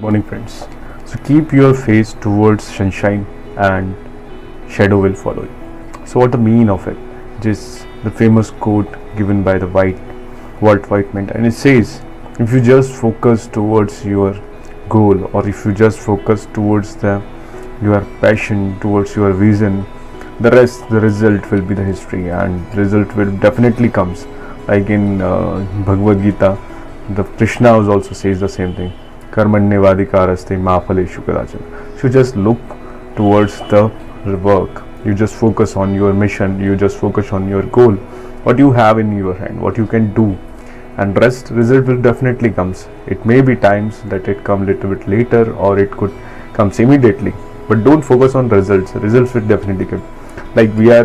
morning friends. So keep your face towards sunshine and shadow will follow you. So what the meaning of it? Just the famous quote given by the white Walt Whitman and it says if you just focus towards your goal or if you just focus towards the your passion towards your vision the rest the result will be the history and result will definitely comes. Like in uh, bhagavad gita the krishna also says the same thing कर्मण्यवाधिकार अस्ते मा फलेशु कदाचन so just look towards the work you just focus on your mission you just focus on your goal what you have in your hand what you can do and rest result will definitely comes it may be times that it come little bit later or it could comes immediately but don't focus on result result will definitely come like we are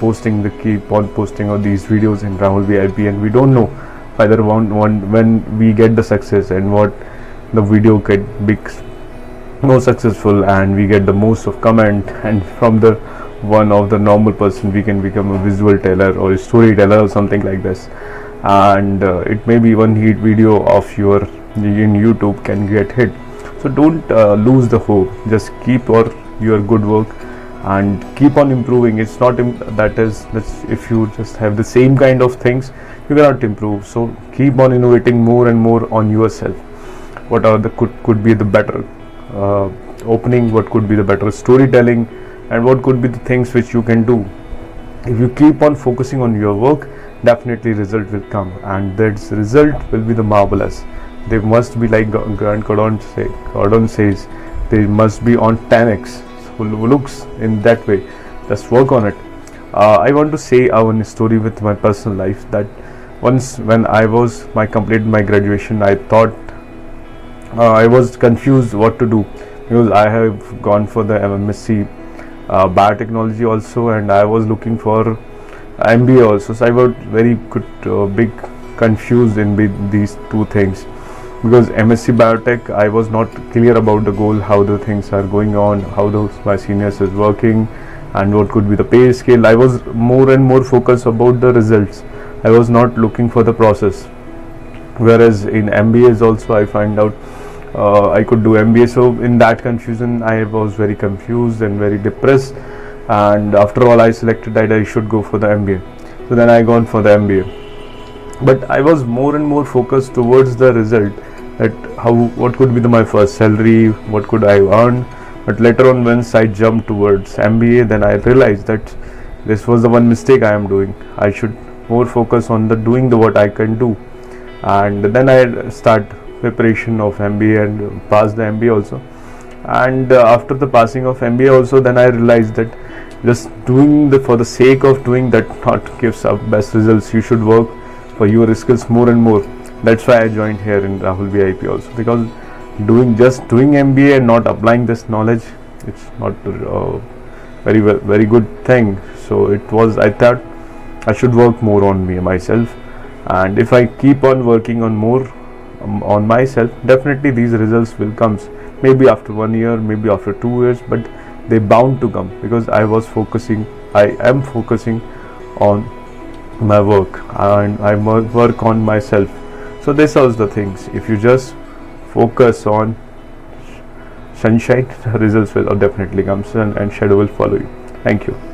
posting the key poll posting of these videos in Rahul V I P and we don't know whether want one when we get the success and what the video get big more successful and we get the most of comment. And from the one of the normal person we can become a visual teller or a storyteller or something like this. And uh, it may be one hit video of your in youtube can get hit. So don't uh, lose the hope. Just keep your your good work and keep on improving. It's not that is that's if you just have the same kind of things you cannot improve. So keep on innovating more and more on yourself what are the could, could be the better uh, opening what could be the better storytelling and what could be the things which you can do. If you keep on focusing on your work definitely result will come and that result will be the marvelous. They must be like grant cardone say cardone says they must be on 10x so looks in that way. Let's work on it. Uh, i want to say our story with my personal life that once when i was my completed my graduation i thought uh, i was confused what to do because i have gone for the msc uh, biotechnology also and i was looking for MBA also. So I was very good, uh, big confused in these two things because MSc Biotech I was not clear about the goal, how the things are going on, how those my seniors is working, and what could be the pay scale. I was more and more focused about the results. I was not looking for the process. Whereas in MBAs also I find out uh, I could do MBA. So in that confusion I was very confused and very depressed. And after all I selected that I should go for the MBA so then I gone for the MBA but I was more and more focused towards the result that how what could be the, my first salary what could I earn. But later on once I jumped towards MBA then I realized that this was the one mistake I am doing. I should more focus on the doing the what I can do. And then I start preparation of MBA and pass the MBA also. And uh, after the passing of MBA also then I realized that just doing the for the sake of doing that not gives up best results. You should work for your skills more and more. That's why I joined here in Rahul VIP also because doing just doing MBA and not applying this knowledge it's not uh, very very good thing. So it was I thought I should work more on me myself. And if I keep on working on more um, on myself definitely these results will comes maybe after one year maybe after two years but they bound to come because i was focusing i am focusing on my work and i work on myself. So this are the things. If you just focus on sunshine the results will definitely come and, and shadow will follow you. Thank you